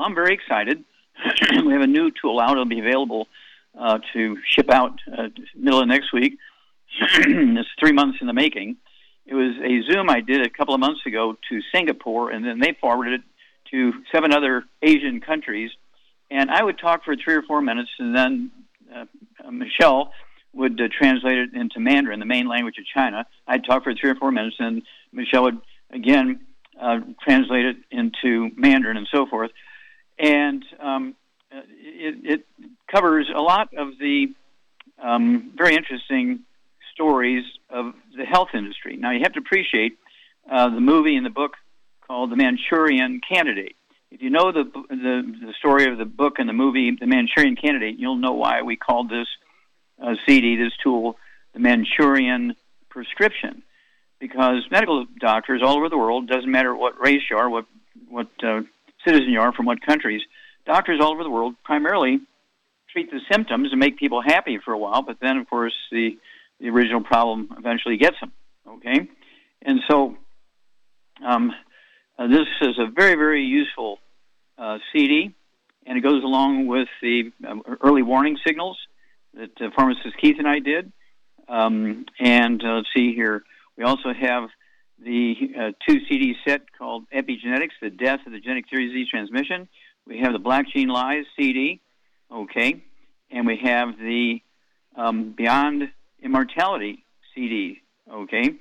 Well, I'm very excited. we have a new tool out. It'll be available uh, to ship out uh, middle of next week. it's three months in the making. It was a Zoom I did a couple of months ago to Singapore, and then they forwarded it to seven other Asian countries. And I would talk for three or four minutes, and then uh, uh, Michelle would uh, translate it into Mandarin, the main language of China. I'd talk for three or four minutes, and Michelle would again uh, translate it into Mandarin and so forth. And um, it, it, covers a lot of the um, very interesting stories of the health industry. Now, you have to appreciate uh, the movie and the book called The Manchurian Candidate. If you know the, the, the story of the book and the movie, The Manchurian Candidate, you'll know why we called this uh, CD, this tool, the Manchurian prescription. Because medical doctors all over the world, doesn't matter what race you are, what what uh, citizen you are, from what countries, doctors all over the world primarily treat the symptoms and make people happy for a while, but then of course the the original problem eventually gets them. Okay, and so um, uh, this is a very, very useful uh, CD, and it goes along with the uh, early warning signals that uh, pharmacist Keith and I did. Um, and uh, let's see here, we also have the uh, two CD set called Epigenetics, the death of the genetic theory disease transmission. We have the Black Gene Lies CD, okay, and we have the um, Beyond Immortality CD, okay.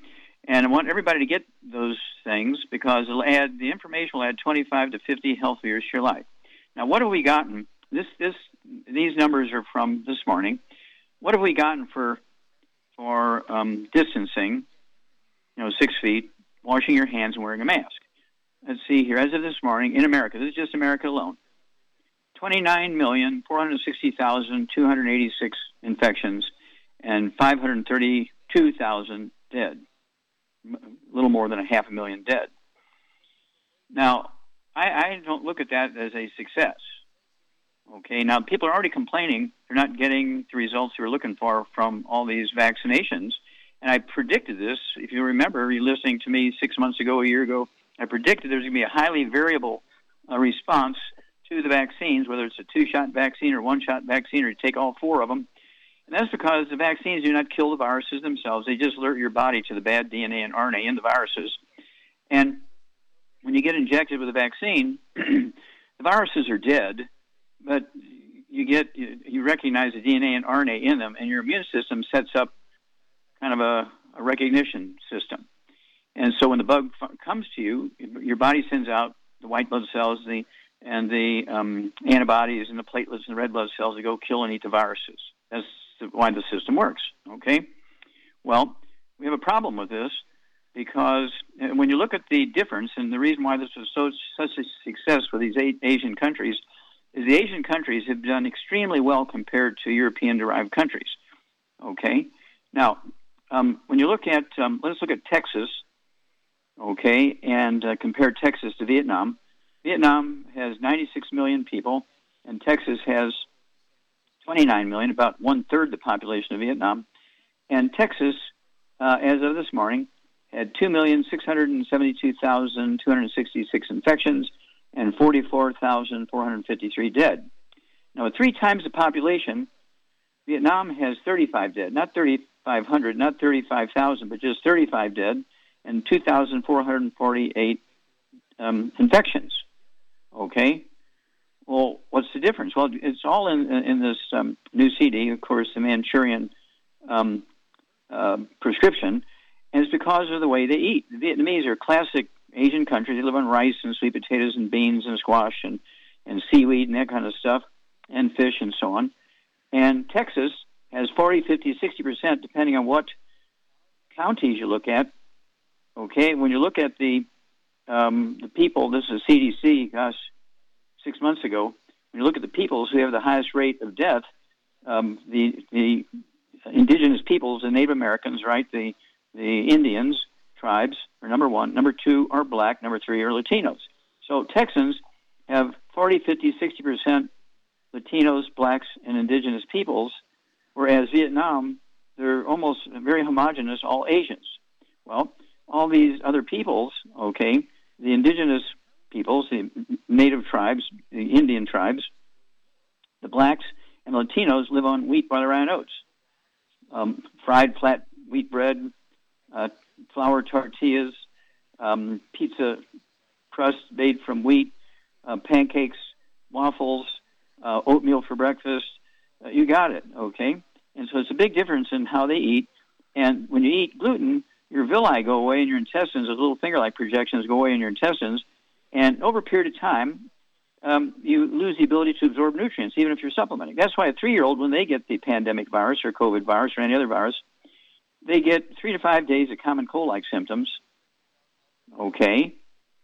And I want everybody to get those things because it'll add the information will add 25 to 50 health years to your life. Now, what have we gotten? This, this, these numbers are from this morning. What have we gotten for for um, distancing? You know, six feet, washing your hands, and wearing a mask. Let's see here. As of this morning, in America, this is just America alone. 29,460,286 infections and 532,000 dead a little more than a half a million dead. Now, I, I don't look at that as a success. Okay, now people are already complaining they're not getting the results they were looking for from all these vaccinations. And I predicted this. If you remember, you're listening to me six months ago, a year ago, I predicted there's going to be a highly variable uh, response to the vaccines, whether it's a two shot vaccine or one shot vaccine, or you take all four of them. And that's because the vaccines do not kill the viruses themselves. They just alert your body to the bad DNA and RNA in the viruses. And when you get injected with a vaccine, the viruses are dead, but you get you recognize the DNA and RNA in them, and your immune system sets up kind of a, a recognition system. And so when the bug f- comes to you, your body sends out the white blood cells, the and the um, antibodies and the platelets and the red blood cells to go kill and eat the viruses. That's why the system works. Okay? Well, we have a problem with this because when you look at the difference, and the reason why this was so such a success for these Asian countries is the Asian countries have done extremely well compared to European-derived countries. Okay, now um, when you look at um, let's look at Texas, okay, and uh, compare Texas to Vietnam. Vietnam has 96 million people, and Texas has 29 million, about one third the population of Vietnam. And Texas, uh, as of this morning, had 2,672,266 infections and 44,453 dead. Now, with three times the population, Vietnam has 35 dead, not 3,500, not 35,000, but just 35 dead, and 2,448 um, infections. Okay. Well, what's the difference? Well, it's all in in this um, new CD, of course, the Manchurian um, uh, prescription, and it's because of the way they eat. The Vietnamese are classic Asian countries. They live on rice and sweet potatoes and beans and squash and and seaweed and that kind of stuff, and fish and so on. And Texas has 40, 50, 60 percent, depending on what counties you look at. Okay, when you look at the um, the people, this is CDC, gosh, six months ago. When you look at the peoples who have the highest rate of death, um, the the indigenous peoples, the Native Americans, right, the the Indians tribes are number one. Number two are black. Number three are Latinos. So Texans have 40, 50, 60 percent Latinos, blacks, and indigenous peoples, whereas Vietnam, they're almost very homogenous, all Asians. Well, all these other peoples, okay, the indigenous peoples, the native tribes, the Indian tribes, the blacks and Latinos live on wheat, barley, rye, and oats. Um, fried flat wheat bread, uh, flour tortillas, um, pizza crust made from wheat, uh, pancakes, waffles, uh, oatmeal for breakfast. Uh, you got it, okay? And so it's a big difference in how they eat. And when you eat gluten, your villi go away in your intestines, those little finger like projections go away in your intestines. And over a period of time, um, you lose the ability to absorb nutrients, even if you're supplementing. That's why a three year old, when they get the pandemic virus or COVID virus or any other virus, they get three to five days of common cold like symptoms. Okay?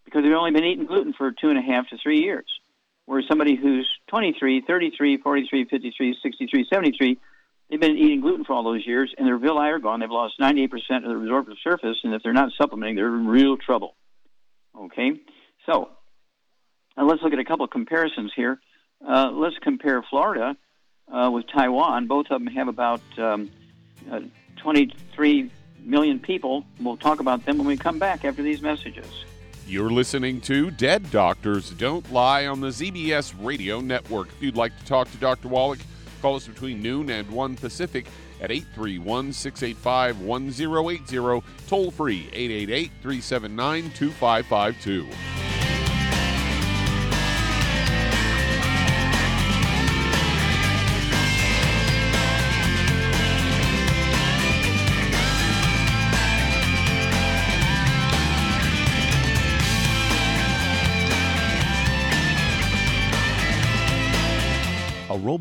Because they've only been eating gluten for two and a half to three years. Whereas somebody who's 23, 33, 43, 53, 63, 73, they've been eating gluten for all those years and their villi are gone. They've lost 98% of their absorptive surface, and if they're not supplementing, they're in real trouble. Okay? So, now let's look at a couple of comparisons here. Uh, let's compare Florida uh, with Taiwan. Both of them have about um, uh, 23 million people. We'll talk about them when we come back after these messages. You're listening to Dead Doctors Don't Lie on the ZBS Radio Network. If you'd like to talk to Dr. Wallach, call us between noon and 1 Pacific at 831 685 1080, toll free 888 379 2552.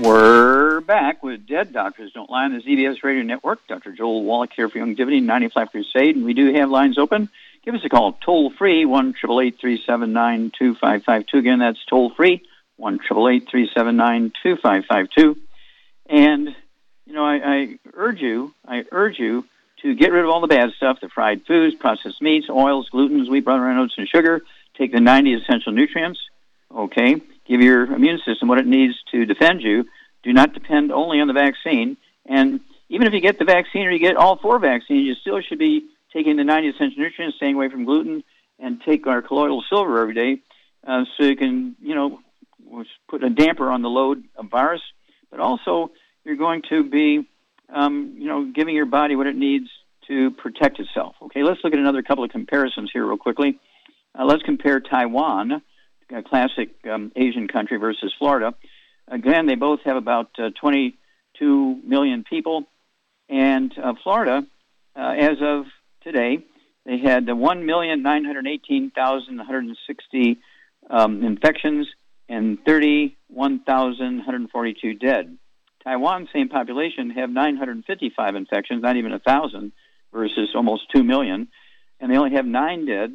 We're back. With Dead Doctors Don't Lie on the ZBS Radio Network. Dr. Joel Wallach here for Youngevity 95 Crusade, and we do have lines open. Give us a call, toll free, 1 379 2552. Again, that's toll free, 1 379 2552. And, you know, I, I urge you, I urge you to get rid of all the bad stuff, the fried foods, processed meats, oils, glutens, wheat, butter, oats, and sugar. Take the 90 essential nutrients, okay? Give your immune system what it needs to defend you. Do not depend only on the vaccine. And even if you get the vaccine or you get all four vaccines, you still should be taking the 90 essential nutrients, staying away from gluten, and take our colloidal silver every day uh, so you can, you know, put a damper on the load of virus. But also, you're going to be um, you know, giving your body what it needs to protect itself. Okay, let's look at another couple of comparisons here, real quickly. Uh, let's compare Taiwan, a classic um, Asian country, versus Florida. Again, they both have about uh, 22 million people, and uh, Florida, uh, as of today, they had 1,918,160 um, infections and 31,142 dead. Taiwan, same population, have 955 infections, not even a thousand, versus almost two million, and they only have nine dead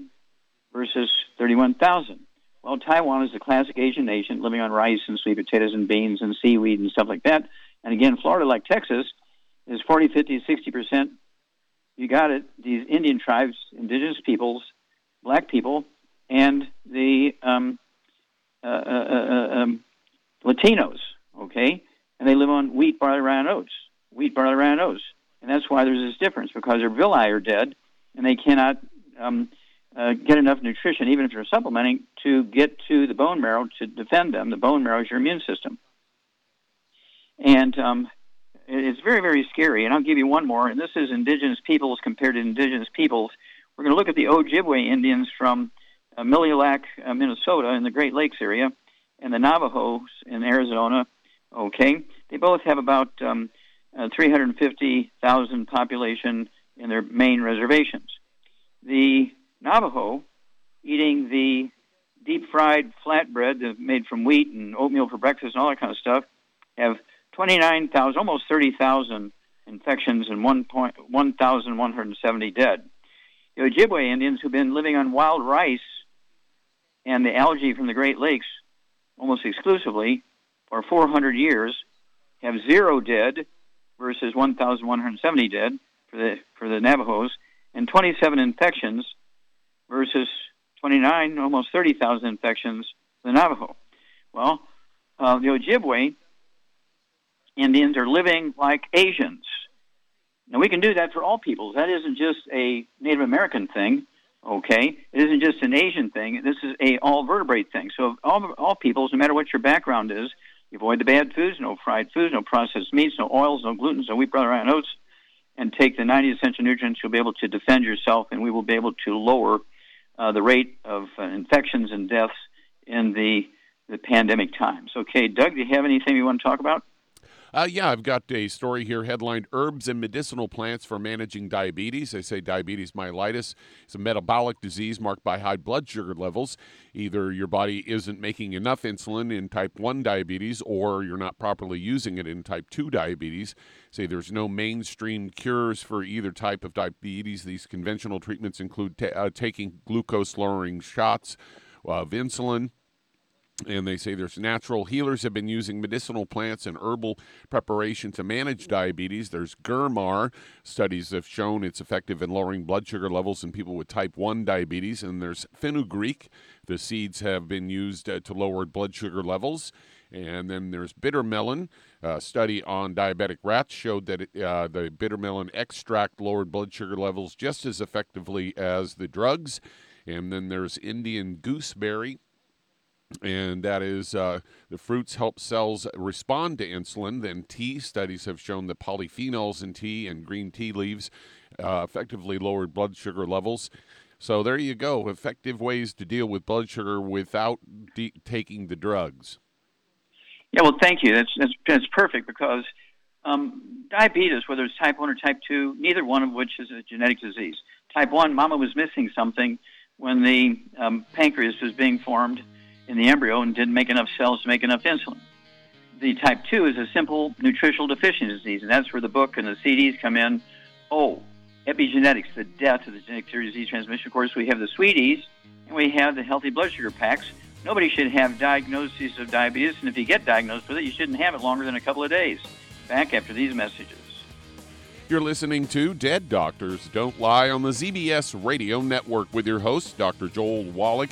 versus 31,000. Well, Taiwan is a classic Asian nation living on rice and sweet potatoes and beans and seaweed and stuff like that. And again, Florida, like Texas, is 40, 50, 60 percent. You got it. These Indian tribes, indigenous peoples, black people, and the um, uh, uh, uh, um, Latinos. Okay, and they live on wheat, barley, rye, and oats. Wheat, barley, rye, and oats. And that's why there's this difference because their villi are dead and they cannot um, uh, get enough nutrition, even if they're supplementing, to get to the bone marrow to defend them. The bone marrow is your immune system. And um, it's very, very scary. And I'll give you one more, and this is indigenous peoples compared to indigenous peoples. We're going to look at the Ojibwe Indians from uh, uh, Minnesota, in the Great Lakes area, and the Navajos in Arizona, Okay, they both have about um, uh, 350,000 population in their main reservations. The Navajo, eating the deep fried flatbread made from wheat and oatmeal for breakfast and all that kind of stuff, have 29,000, almost 30,000 infections and 1,170 dead. The Ojibwe Indians, who've been living on wild rice and the algae from the Great Lakes almost exclusively, for 400 years have zero dead versus 1,170 dead for the for the Navajos, and 27 infections versus 29, almost 30,000 infections the Navajo. Well, uh, the Ojibwe Indians are living like Asians. Now we can do that for all peoples. That isn't just a Native American thing. Okay, it isn't just an Asian thing. This is a all vertebrate thing. So all all peoples, no matter what your background is, you avoid the bad foods, no fried foods, no processed meats, no oils, no gluten, no wheat, rye, and oats, and take the 90 essential nutrients. You'll be able to defend yourself, and we will be able to lower uh, the rate of uh, infections and deaths in the, the pandemic times. Okay, Doug, do you have anything you want to talk about? Uh, yeah, I've got a story here headlined Herbs and Medicinal Plants for Managing Diabetes. They say diabetes mellitus is a metabolic disease marked by high blood sugar levels. Either your body isn't making enough insulin in type 1 diabetes or you're not properly using it in type 2 diabetes. Say there's no mainstream cures for either type of diabetes. These conventional treatments include t- uh, taking glucose lowering shots of insulin and they say there's natural healers have been using medicinal plants and herbal preparation to manage diabetes. There's Germar. Studies have shown it's effective in lowering blood sugar levels in people with type 1 diabetes. And there's fenugreek. The seeds have been used uh, to lower blood sugar levels. And then there's bitter melon. A study on diabetic rats showed that it, uh, the bitter melon extract lowered blood sugar levels just as effectively as the drugs. And then there's Indian gooseberry and that is uh, the fruits help cells respond to insulin. Then tea studies have shown that polyphenols in tea and green tea leaves uh, effectively lower blood sugar levels. So there you go, effective ways to deal with blood sugar without de- taking the drugs. Yeah, well, thank you. That's that's, that's perfect because um, diabetes, whether it's type one or type two, neither one of which is a genetic disease. Type one, mama was missing something when the um, pancreas was being formed in the embryo and didn't make enough cells to make enough insulin. the type 2 is a simple nutritional deficiency disease, and that's where the book and the CDs come in. Oh, epigenetics, the death of the genetic disease transmission. Of course, we have the sweeties, and we have the healthy blood sugar packs. Nobody should have diagnoses of diabetes, and if you get diagnosed with it, you shouldn't have it longer than a couple of days. Back after these messages. You're listening to Dead Doctors Don't Lie on the ZBS Radio Network with your host, Dr. Joel Wallach.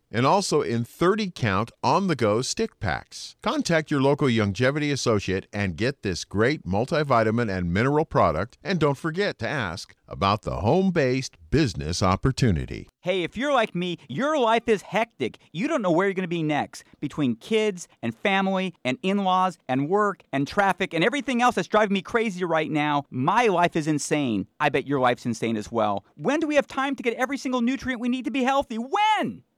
and also in 30 count on the go stick packs. Contact your local Youngevity associate and get this great multivitamin and mineral product. And don't forget to ask about the home based business opportunity. Hey, if you're like me, your life is hectic. You don't know where you're going to be next between kids and family and in laws and work and traffic and everything else that's driving me crazy right now. My life is insane. I bet your life's insane as well. When do we have time to get every single nutrient we need to be healthy? When?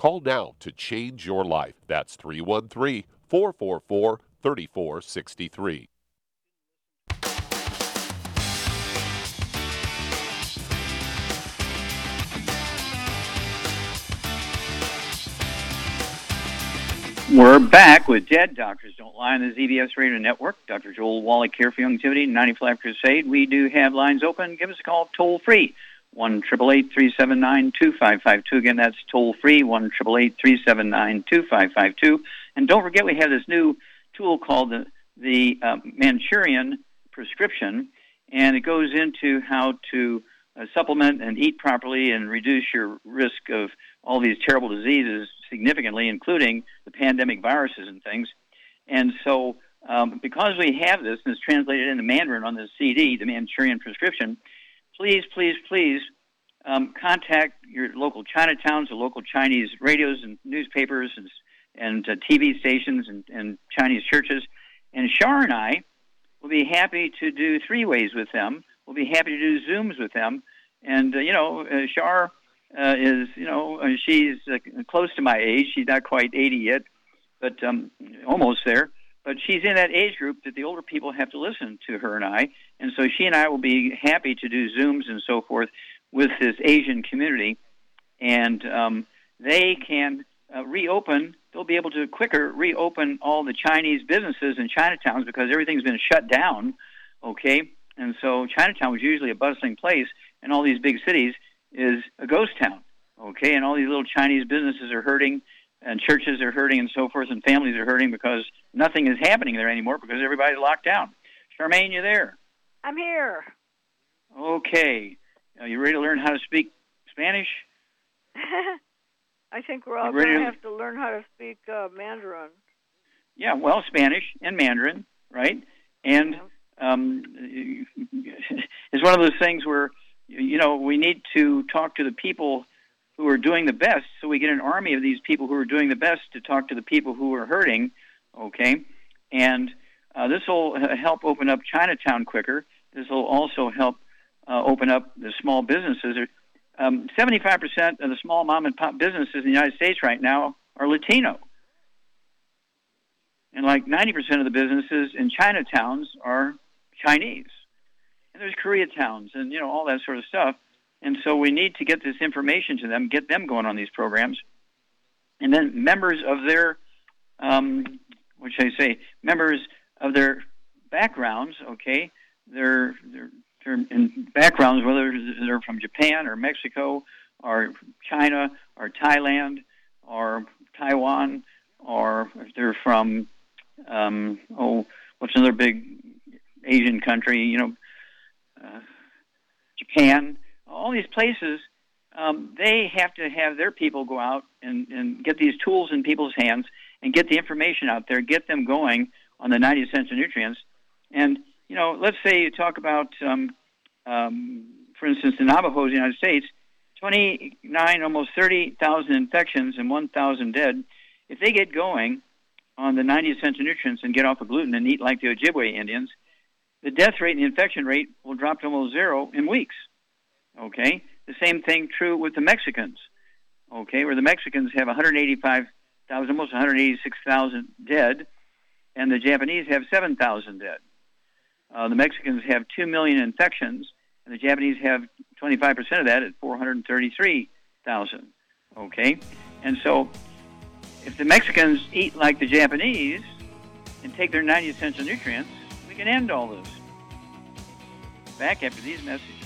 Call now to change your life. That's 313 444 3463. We're back with Dead Doctors Don't Lie on the ZBS Radio Network. Dr. Joel Wallach here for Youngevity, 95 Crusade. We do have lines open. Give us a call toll free one triple eight three seven nine two five five two. Again, that's toll free one triple eight three seven nine two five five two. And don't forget, we have this new tool called the the uh, Manchurian prescription, and it goes into how to uh, supplement and eat properly and reduce your risk of all these terrible diseases significantly, including the pandemic viruses and things. And so, um, because we have this and it's translated into Mandarin on the CD, the Manchurian prescription, please, please, please um, contact your local Chinatowns the local Chinese radios and newspapers and, and uh, TV stations and, and Chinese churches. And Shar and I will be happy to do three ways with them. We'll be happy to do Zooms with them. And, uh, you know, uh, Shar uh, is, you know, uh, she's uh, close to my age. She's not quite 80 yet, but um, almost there. But she's in that age group that the older people have to listen to her and I. And so she and I will be happy to do Zooms and so forth with this Asian community. And um, they can uh, reopen, they'll be able to quicker reopen all the Chinese businesses in Chinatowns because everything's been shut down. Okay? And so Chinatown was usually a bustling place, and all these big cities is a ghost town. Okay? And all these little Chinese businesses are hurting and churches are hurting and so forth, and families are hurting because nothing is happening there anymore because everybody's locked down. Charmaine, you there? I'm here. Okay. Are you ready to learn how to speak Spanish? I think we're all going to have to learn how to speak uh, Mandarin. Yeah, well, Spanish and Mandarin, right? And um, it's one of those things where, you know, we need to talk to the people who are doing the best. So we get an army of these people who are doing the best to talk to the people who are hurting, okay? And uh, this will help open up Chinatown quicker. This will also help uh, open up the small businesses. Um, 75% of the small mom and pop businesses in the United States right now are Latino. And like 90% of the businesses in Chinatowns are Chinese. And there's Koreatowns and, you know, all that sort of stuff. And so we need to get this information to them, get them going on these programs. And then members of their, um, what should I say, members of their backgrounds, okay, their, their, their backgrounds, whether they're from Japan or Mexico or China or Thailand or Taiwan or if they're from, um, oh, what's another big Asian country, you know, uh, Japan all these places, um, they have to have their people go out and, and get these tools in people's hands and get the information out there, get them going on the 90 essential nutrients. And, you know, let's say you talk about, um, um, for instance, the Navajos in the United States, 29, almost 30,000 infections and 1,000 dead. If they get going on the 90 essential nutrients and get off of gluten and eat like the Ojibwe Indians, the death rate and the infection rate will drop to almost zero in weeks. Okay, the same thing true with the Mexicans. Okay, where the Mexicans have 185,000, almost 186,000 dead, and the Japanese have 7,000 dead. Uh, the Mexicans have 2 million infections, and the Japanese have 25% of that at 433,000. Okay, and so if the Mexicans eat like the Japanese and take their 90 essential nutrients, we can end all this. Back after these messages.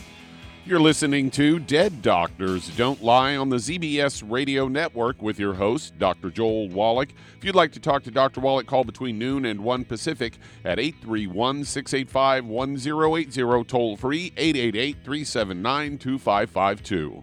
You're listening to Dead Doctors Don't Lie on the ZBS Radio Network with your host, Dr. Joel Wallach. If you'd like to talk to Dr. Wallach, call between noon and 1 Pacific at 831 685 1080, toll free 888 379 2552.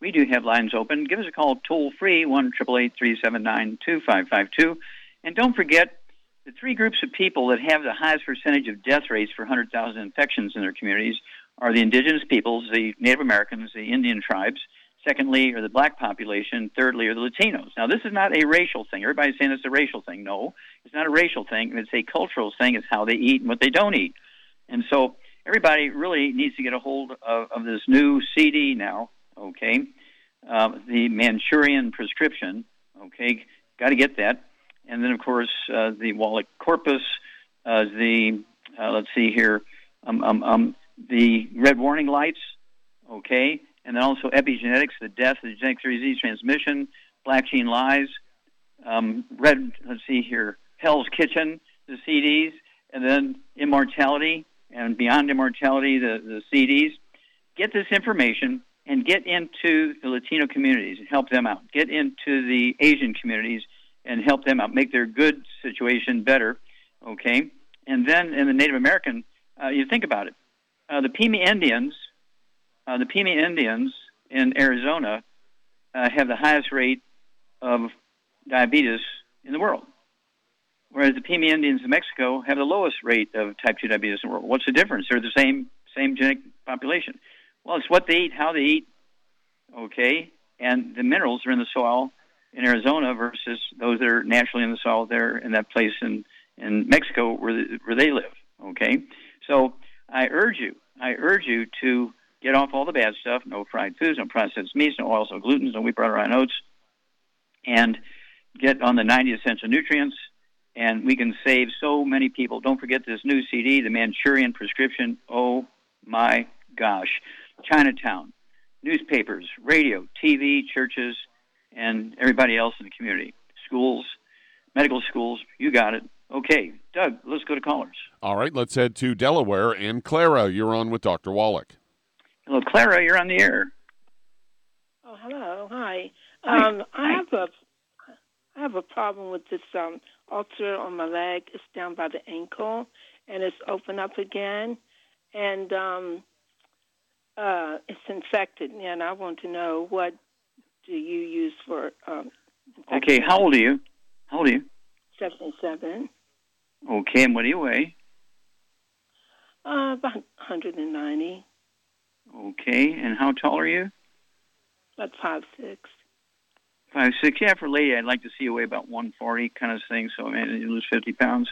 We do have lines open. Give us a call toll free, 1 379 2552. And don't forget the three groups of people that have the highest percentage of death rates for 100,000 infections in their communities are the indigenous peoples, the Native Americans, the Indian tribes. Secondly, are the black population. Thirdly, are the Latinos. Now, this is not a racial thing. Everybody's saying it's a racial thing. No, it's not a racial thing. It's a cultural thing. It's how they eat and what they don't eat. And so everybody really needs to get a hold of, of this new CD now, okay? Uh, the Manchurian prescription, okay? Got to get that. And then, of course, uh, the Wallach corpus, uh, the, uh, let's see here, um, um, um, the red warning lights, okay? And then also epigenetics, the death, the genetic disease transmission, black gene lies, um, red, let's see here, Hell's Kitchen, the CDs, and then immortality and beyond immortality, the, the CDs. Get this information and get into the Latino communities and help them out. Get into the Asian communities and help them out, make their good situation better. Okay, and then in the Native American, uh, you think about it. Uh, the Pima Indians, uh, the Pima Indians in Arizona uh, have the highest rate of diabetes in the world, whereas the Pima Indians in Mexico have the lowest rate of type 2 diabetes in the world. What's the difference? They're the same same genetic population. Well, it's what they eat, how they eat, okay, and the minerals are in the soil in Arizona versus those that are naturally in the soil there in that place in in Mexico where the, where they live. Okay, so I urge you, I urge you to get off all the bad stuff: no fried foods, no processed meats, no oils, no gluten, no wheat, butter, and oats, and get on the 90 essential nutrients. And we can save so many people. Don't forget this new CD, the Manchurian Prescription. Oh my gosh. Chinatown, newspapers, radio, TV, churches, and everybody else in the community, schools, medical schools. You got it. Okay, Doug, let's go to callers. All right, let's head to Delaware. And Clara, you're on with Dr. Wallach. Hello, Clara, you're on the air. Oh, hello. Hi. Hi. Um, I Hi. have a I have a problem with this um ulcer on my leg. It's down by the ankle and it's open up again and um uh it's infected and I want to know what do you use for um Okay, how old are you? How old are you? seventy seven. Okay, and what do you weigh? Uh about hundred and ninety. Okay, and how tall are you? About five six. Five six, yeah. For a lady, I'd like to see you weigh about 140, kind of thing. So, man, you lose 50 pounds.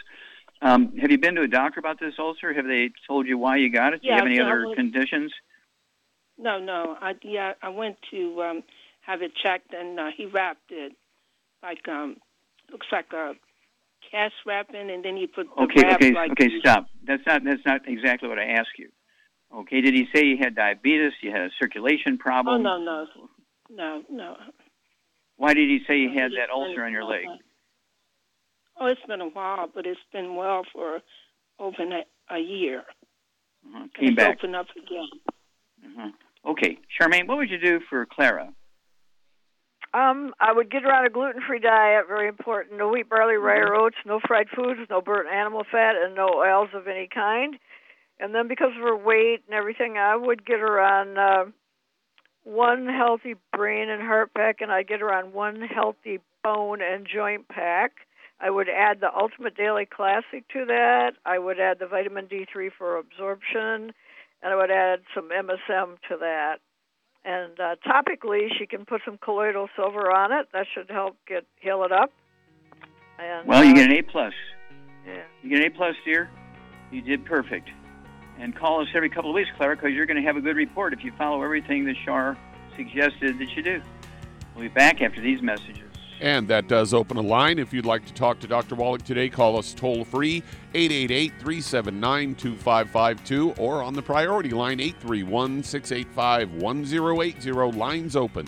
Um, have you been to a doctor about this ulcer? Have they told you why you got it? Do you have any so other was- conditions? No, no. I yeah, I went to um have it checked, and uh, he wrapped it like um looks like a cast wrapping, and then he put the Okay, okay, like okay. Stop. That's not that's not exactly what I asked you. Okay, did he say you had diabetes? You had a circulation problem? Oh no, no, no, no. Why did he say you No, had that ulcer on your leg? Oh, it's been a while, but it's been well for over a, a year. Uh-huh. Came it's back. opened up again. Uh-huh. Okay, Charmaine, what would you do for Clara? Um, I would get her on a gluten-free diet. Very important. No wheat, barley, rye, or oats. No fried foods. No burnt animal fat, and no oils of any kind. And then, because of her weight and everything, I would get her on uh, one healthy brain and heart pack, and I'd get her on one healthy bone and joint pack. I would add the Ultimate Daily Classic to that. I would add the vitamin D3 for absorption, and I would add some MSM to that. And uh, topically, she can put some colloidal silver on it. That should help get heal it up. And, Well, you uh, get an A plus. Yeah. You get an A plus, dear. You did perfect. And call us every couple of weeks, Clara, because you're going to have a good report if you follow everything that Shar suggested that you do. We'll be back after these messages. And that does open a line. If you'd like to talk to Dr. Wallach today, call us toll free 888 379 2552 or on the priority line 831 685 1080. Lines open.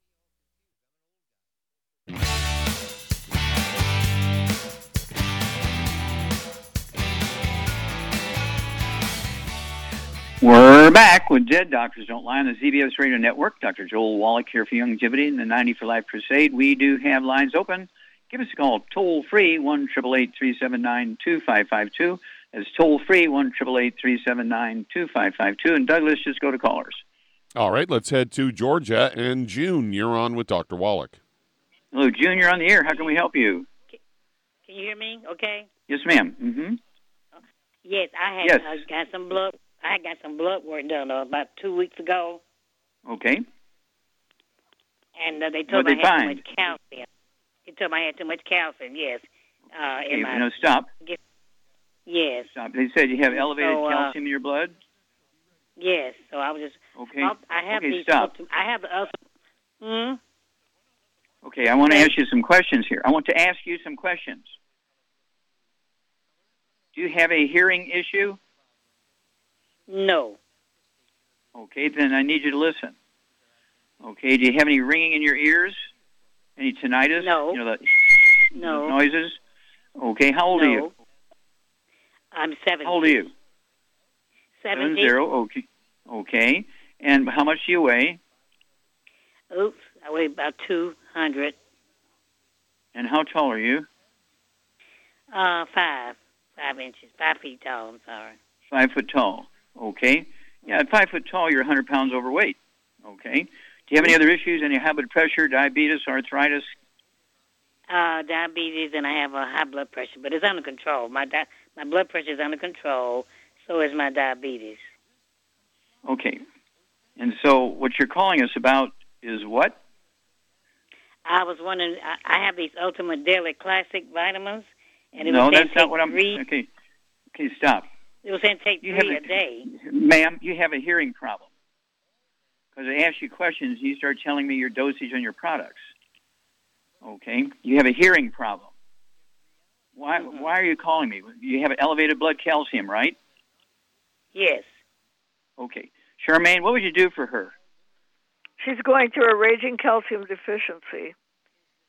We're back with Dead Doctors Don't Lie on the ZBS Radio Network. Dr. Joel Wallach here for Youngevity and the 90 for Life Crusade. We do have lines open. Give us a call toll free, 1 379 2552. That's toll free, 1 379 2552. And Douglas, just go to callers. All right, let's head to Georgia. And June, you're on with Dr. Wallach. Hello, June, you're on the air. How can we help you? Can you hear me? Okay. Yes, ma'am. Mm-hmm. Yes, I had Yes. uh, got some blood. I got some blood work done uh, about two weeks ago, Okay. and uh, they told What'd me they I had find? too much calcium. They told me I had too much calcium. Yes. Uh, Okay, in my, no, stop. Yes. Stop. They said you have elevated So, uh, calcium in your blood? Yes. So I was just. Okay. I have okay, these. stop. I have the. Hmm. Okay, I want to ask you some questions here. I want to ask you some questions. Do you have a hearing issue? No. Okay, then I need you to listen. Okay, do you have any ringing in your ears? Any tinnitus? No. You know the No. noises? Okay, how old no. are you? I'm 70. How old are you? Seven 70. Okay. Okay. And how much do you weigh? Oops, I weigh about 200. And how tall are you? Uh, five. Five inches. Five feet tall, I'm sorry. Five foot tall. Okay. Yeah, at five foot tall, you're 100 pounds overweight. Okay. Do you have any other issues? Any high blood pressure, diabetes, arthritis? Uh, diabetes, and I have a high blood pressure, but it's under control. My di- my blood pressure is under control. So is my diabetes. Okay. And so what you're calling us about is what? I was wondering. I, I have these Ultimate Daily Classic vitamins, and it no, was that's not what I'm. three. Okay. Okay, stop. It was saying take You three a- a day. Ma'am, you have a hearing problem. Because I ask you questions, you start telling me your dosage on your products. Okay? You have a hearing problem. Why, Mm-hmm. why are you calling me? You have elevated blood calcium, right? Yes. Okay. Charmaine, what would you do for her? She's going through a raging calcium deficiency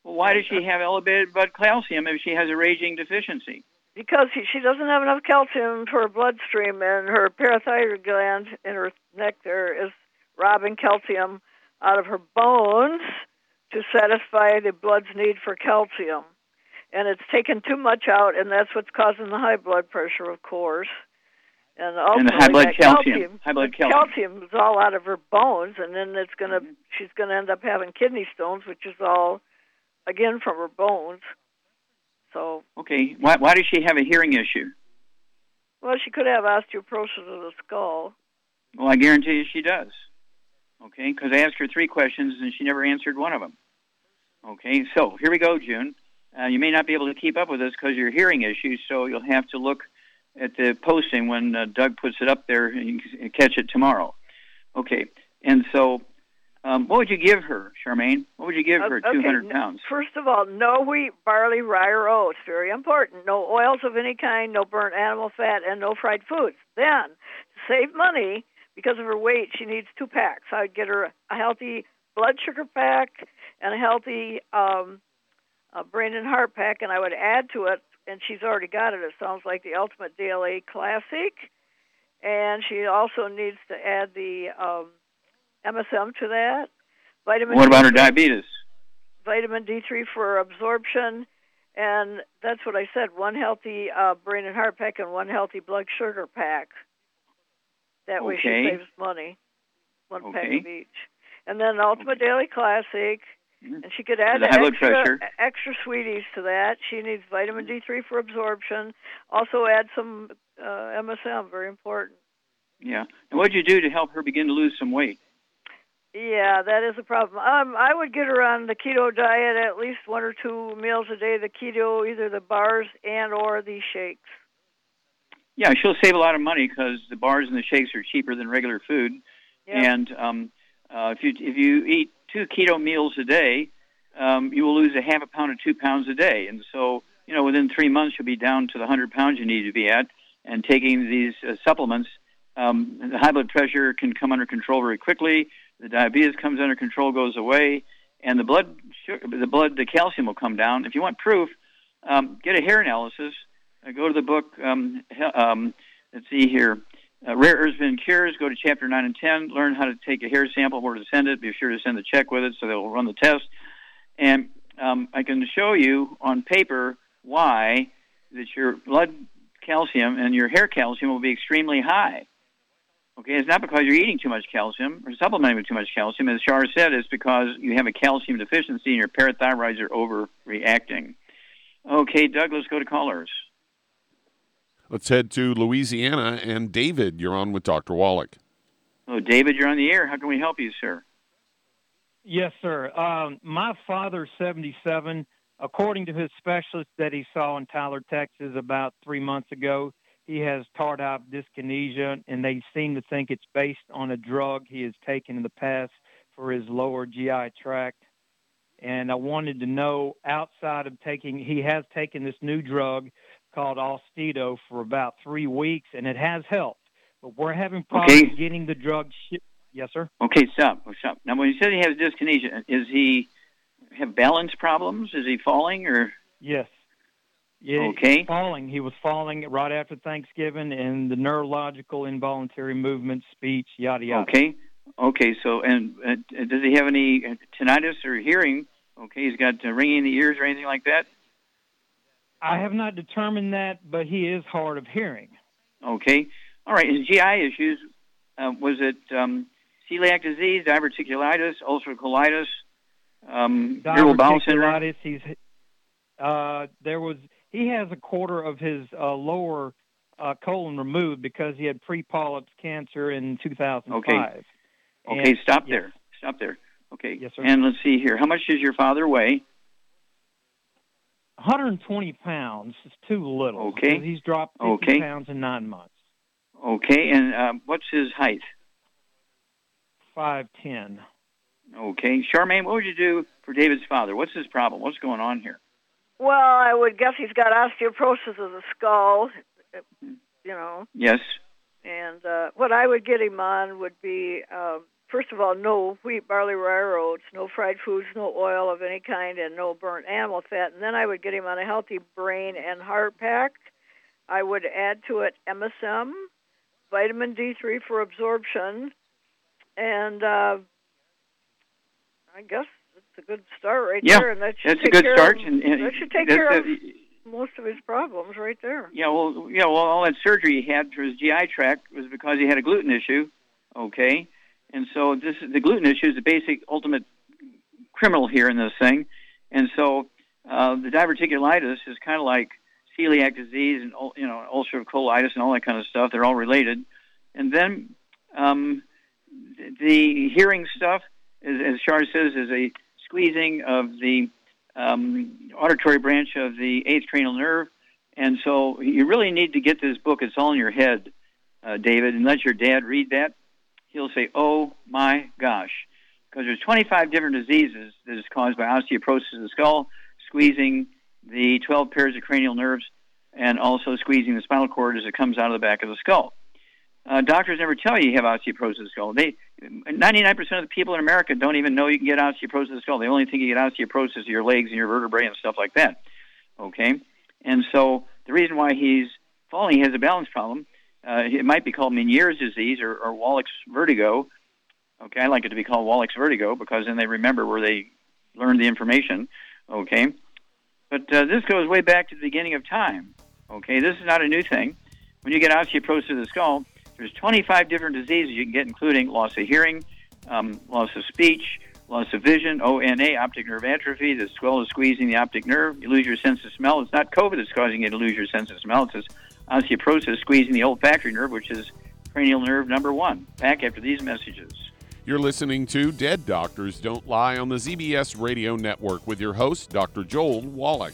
Well, why does she have elevated blood calcium if she has a raging deficiency? Because she, she doesn't have enough calcium for her bloodstream, and her parathyroid gland in her neck there is robbing calcium out of her bones to satisfy the blood's need for calcium. And it's taken too much out, and that's what's causing the high blood pressure, of course. And, And the high blood that calcium. High blood calcium. calcium is all out of her bones, and then it's gonna she's gonna end up having kidney stones, which is all again from her bones. So, Okay. Why, why does she have a hearing issue? well, she could have osteoporosis of the skull. Well, I guarantee you she does. Okay, because I asked her three questions and she never answered one of them. Okay, so here we go, June. Uh, you may not be able to keep up with this because of your hearing issues, so you'll have to look at the posting when uh, Doug puts it up there and you can catch it tomorrow. Okay, and so um, what would you give her, Charmaine? What would you give her, okay, 200 n- pounds? First of all, no wheat, barley, rye, or oats. Very important. No oils of any kind, no burnt animal fat, and no fried foods. Then, to save money, because of her weight, she needs two packs. I'd get her a healthy blood sugar pack and a healthy um, uh, brain and heart pack, and I would add to it, and she's already got it. It sounds like the Ultimate Daily Classic, and she also needs to add the um, MSM to that. Vitamin What about her D3 diabetes? vitamin D3 for absorption, and that's what I said one healthy uh, brain and heart pack and one healthy blood sugar pack. That way Okay. she saves money. One pack of each. And then Ultimate Daily Classic, and she could add For the high blood extra, extra sweeties to that. She needs vitamin D3 for absorption. Also add some uh, MSM, very important. Yeah. And what would you do to help her begin to lose some weight? Yeah, that is a problem. Um, I would get her on the keto diet at least one or two meals a day. The keto, either the bars and or the shakes. Yeah, she'll save a lot of money because the bars and the shakes are cheaper than regular food. And um, uh, if you if you eat two keto meals a day, um, you will lose a half a pound or two pounds a day. And so, you know, within three months, you'll be down to the hundred pounds you need to be at. And taking these uh, supplements, um, the high blood pressure can come under control very quickly. The diabetes comes under control, goes away, and the blood the blood the calcium will come down. If you want proof, um, get a hair analysis. Uh, go to the book. Um, um, let's see here. Uh, Rare and Cures. Go to chapter nine and ten. Learn how to take a hair sample, where to send it. Be sure to send the check with it, so they'll run the test. And um, I can show you on paper why that your blood calcium and your hair calcium will be extremely high. Okay, it's not because you're eating too much calcium or supplementing with too much calcium. As Shar said, it's because you have a calcium deficiency and your parathyroids are overreacting. Okay, Doug, let's go to callers. Let's head to Louisiana. And David, you're on with Dr. Wallach. Oh, David, you're on the air. How can we help you, sir? Yes, sir. Um, my father's 77. According to his specialist that he saw in Tyler, Texas, about three months ago, he has tardive dyskinesia, and they seem to think it's based on a drug he has taken in the past for his lower GI tract. and I wanted to know outside of taking, he has taken this new drug called Austedo for about three weeks, and it has helped. But we're having problems Okay. getting the drug. Shi- yes, sir. Okay, stop. Stop. Now, when you said he has dyskinesia, is he have balance problems? Is he falling or? Yes. Okay. Falling. He was falling right after Thanksgiving, and the neurological, involuntary movement, speech, yada yada. Okay. Okay. So, and uh, does he have any tinnitus or hearing? Okay, he's got uh, ringing in the ears or anything like that. I have not determined that, but he is hard of hearing. Okay. All right. His GI issues. Uh, was it um, celiac disease, diverticulitis, ulcerative colitis, um, irritable bowel syndrome? He's uh, there was he has a quarter of his uh, lower uh, colon removed because he had pre-polyps cancer in 2005. Okay. And- stop yes. there. Stop there. Okay. Yes, sir. And let's see here. How much does your father weigh? 120 pounds is too little. Okay. He's dropped 50 Okay. pounds in nine months. Okay. And um, what's his height? 5'10. Okay. Charmaine, what would you do for David's father? What's his problem? What's going on here? Well, I would guess he's got osteoporosis of the skull, you know. Yes. And uh, what I would get him on would be, um, first of all, no wheat, barley, rye, or oats, no fried foods, no oil of any kind, and no burnt animal fat. And then I would get him on a healthy brain and heart pack. I would add to it MSM, vitamin D3 for absorption, and uh, I guess a good start right Yeah, there. And that should that's a take good care start, Of, and- and that should take care a- of most of his problems right there. Yeah, well, yeah, well, all that surgery he had for his GI tract was because he had a gluten issue. Okay, and so this the gluten issue is the basic ultimate criminal here in this thing, and so uh, the diverticulitis is kind of like celiac disease and you know ulcerative colitis and all that kind of stuff. They're all related, and then um, the hearing stuff, is, as Char says, is a squeezing of the um, auditory branch of the eighth cranial nerve. And so you really need to get this book. It's all in your head, uh, David, and let your dad read that. He'll say, "Oh my gosh," because there's 25 different diseases that is caused by osteoporosis of the skull, squeezing the 12 pairs of cranial nerves, and also squeezing the spinal cord as it comes out of the back of the skull. Uh, doctors never tell you you have osteoporosis of the skull. They, 99% of the people in America don't even know you can get osteoporosis of the skull. They only think you get osteoporosis of your legs and your vertebrae and stuff like that. Okay, and so the reason why he's falling, he has a balance problem. Uh, it might be called Meniere's disease or, or Wallach's vertigo. Okay, I like it to be called Wallach's vertigo because then they remember where they learned the information. Okay, but uh, this goes way back to the beginning of time. Okay, this is not a new thing. When you get osteoporosis of the skull, there's 25 different diseases you can get, including loss of hearing, um, loss of speech, loss of vision, ONA, optic nerve atrophy. The skull is squeezing the optic nerve. You lose your sense of smell. It's not COVID that's causing you to lose your sense of smell. It's this osteoporosis squeezing the olfactory nerve, which is cranial nerve number one. Back after these messages. You're listening to Dead Doctors Don't Lie on the ZBS Radio Network with your host, Dr. Joel Wallach.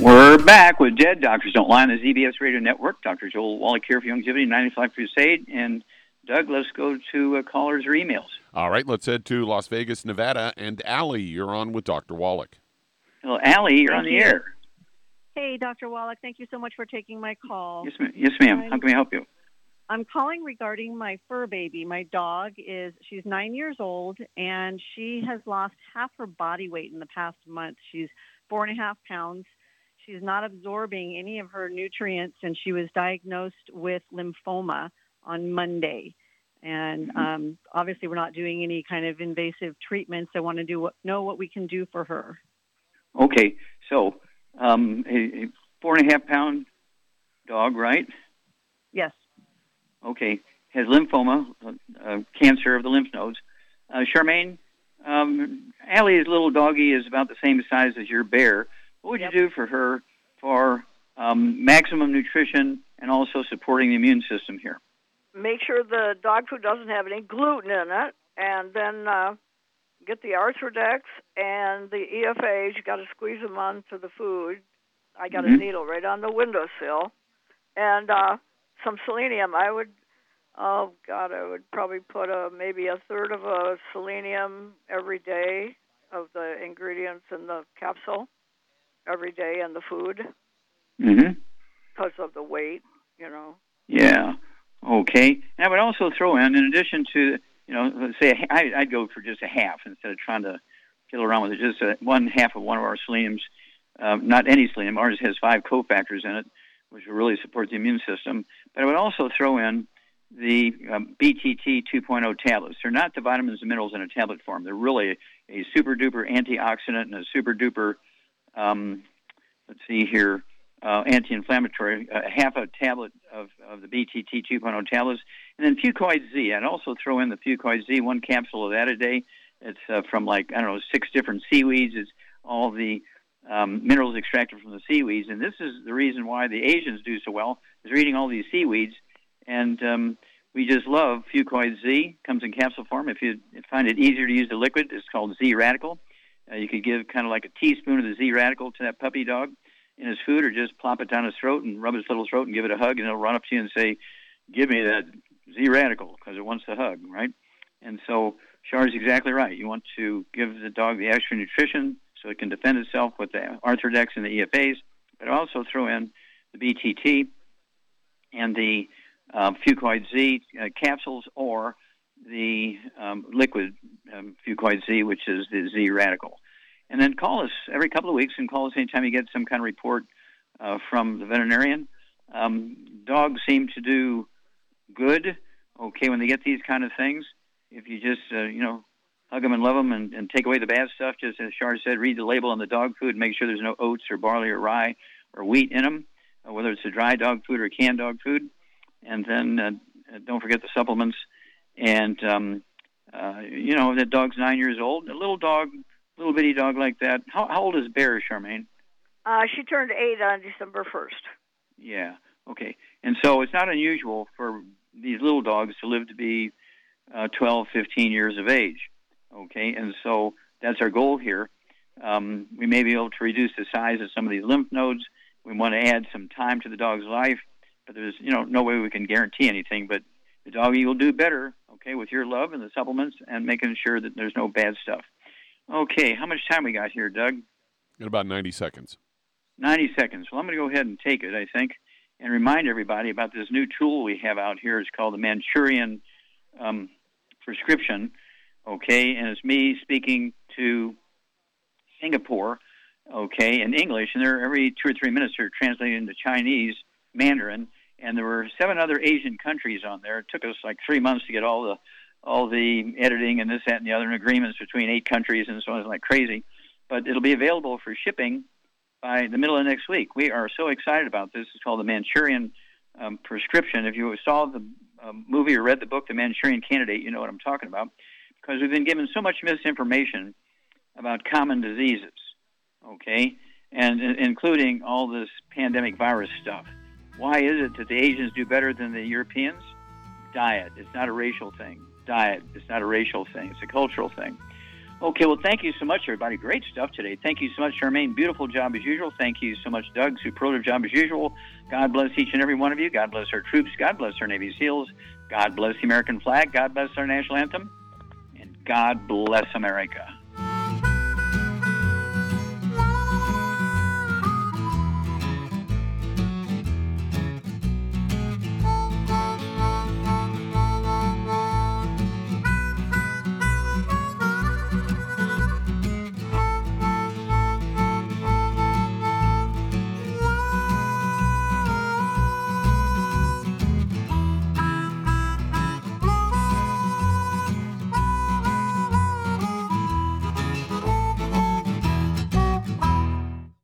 We're back with Dead Doctors Don't Lie on the ZBS Radio Network. Dr. Joel Wallach here for Youngevity 95 Crusade. And Doug, let's go to uh, callers or emails. All right, let's head to Las Vegas, Nevada. And Allie, you're on with Dr. Wallach. Hello, Allie, you're Thank on the you. air. Hey, Dr. Wallach, thank you so much for taking my call. Yes, ma'am. Yes, ma'am. How I'm- can we help you? I'm calling regarding my fur baby. My dog is she's nine years old and she has lost half her body weight in the past month. She's four and a half pounds. She's not absorbing any of her nutrients and she was diagnosed with lymphoma on Monday. And um, obviously, we're not doing any kind of invasive treatments. I want to do what, know what we can do for her. Okay, so um, a, a four and a half pound dog, right? Yes. Okay, has lymphoma, uh, uh, cancer of the lymph nodes. Uh, Charmaine, um, Allie's little doggy is about the same size as your bear. What would you do for her for um, maximum nutrition and also supporting the immune system here? Make sure the dog food doesn't have any gluten in it, and then uh, get the Arthrodex and the EFAs. You got to squeeze them onto the food. I got a Mhm. needle right on the windowsill, and uh, some selenium. I would, oh God, I would probably put a maybe a third of a selenium every day of the ingredients in the capsule every day and the food Mm-hmm. because of the weight. You know. Yeah. Okay. And I would also throw in, in addition to, you know, let's say I'd go for just a half instead of trying to fiddle around with it. Just a, one half of one of our seleniums, um, not any selenium. Ours has five cofactors in it, which will really support the immune system. But I would also throw in the um, BTT 2.0 tablets. They're not the vitamins and minerals in a tablet form. They're really a super duper antioxidant and a super duper, um, let's see here, uh, anti-inflammatory, uh, half a tablet of, of the BTT 2.0 tablets, and then Fucoid Z. I'd also throw in the Fucoid Z, one capsule of that a day. It's uh, from like I don't know six different seaweeds. It's all the um, minerals extracted from the seaweeds, and this is the reason why the Asians do so well. Is they're eating all these seaweeds, and um, we just love Fucoid Z. Comes in capsule form. If you find it easier to use the liquid, it's called Z Radical. Uh, you could give kind of like a teaspoon of the Z Radical to that puppy dog in his food, or just plop it down his throat and rub his little throat and give it a hug, and it'll run up to you and say, "Give me that Z Radical," because it wants the hug, right? And so Char's exactly right. You want to give the dog the extra nutrition so it can defend itself with the Arthrodex and the EFAs, but also throw in the BTT and the uh, Fucoid Z uh, capsules or the um, liquid um, fucoid Z, which is the Z radical. And then call us every couple of weeks and call us anytime you get some kind of report uh, from the veterinarian. Um, dogs seem to do good, okay, when they get these kind of things. If you just, uh, you know, hug them and love them and, and take away the bad stuff, just as Shar said, read the label on the dog food, make sure there's no oats or barley or rye or wheat in them, uh, whether it's a dry dog food or canned dog food. And then uh, don't forget the supplements. And, um, uh, you know, that dog's nine years old, a little dog, little bitty dog like that. How, how old is Bear, Charmaine? Uh, she turned eight on December 1st. Yeah. Okay. And so it's not unusual for these little dogs to live to be uh, 12, 15 years of age. Okay. And so that's our goal here. Um, we may be able to reduce the size of some of these lymph nodes. We want to add some time to the dog's life, but there's you know no way we can guarantee anything. But the doggy will do better, okay, with your love and the supplements and making sure that there's no bad stuff. Okay, how much time we got here, Doug? In about 90 seconds. 90 seconds. Well, I'm going to go ahead and take it, I think, and remind everybody about this new tool we have out here. It's called the Manchurian um, prescription, okay, and it's me speaking to Singapore, okay, in English, and they're every two or three minutes they're translating into Chinese, Mandarin, and there were seven other Asian countries on there. It took us like three months to get all the all the editing and this, that, and the other, and agreements between eight countries and so on, like crazy. But it'll be available for shipping by the middle of next week. We are so excited about this. It's called the Manchurian um, Prescription. If you saw the uh, movie or read the book, The Manchurian Candidate, you know what I'm talking about, because we've been given so much misinformation about common diseases, okay, and including all this pandemic virus stuff. Why is it that the Asians do better than the Europeans? Diet. It's not a racial thing. Diet. It's not a racial thing. It's a cultural thing. Okay, well, thank you so much, everybody. Great stuff today. Thank you so much, Charmaine. Beautiful job as usual. Thank you so much, Doug. Superlative job as usual. God bless each and every one of you. God bless our troops. God bless our Navy SEALs. God bless the American flag. God bless our national anthem. And God bless America.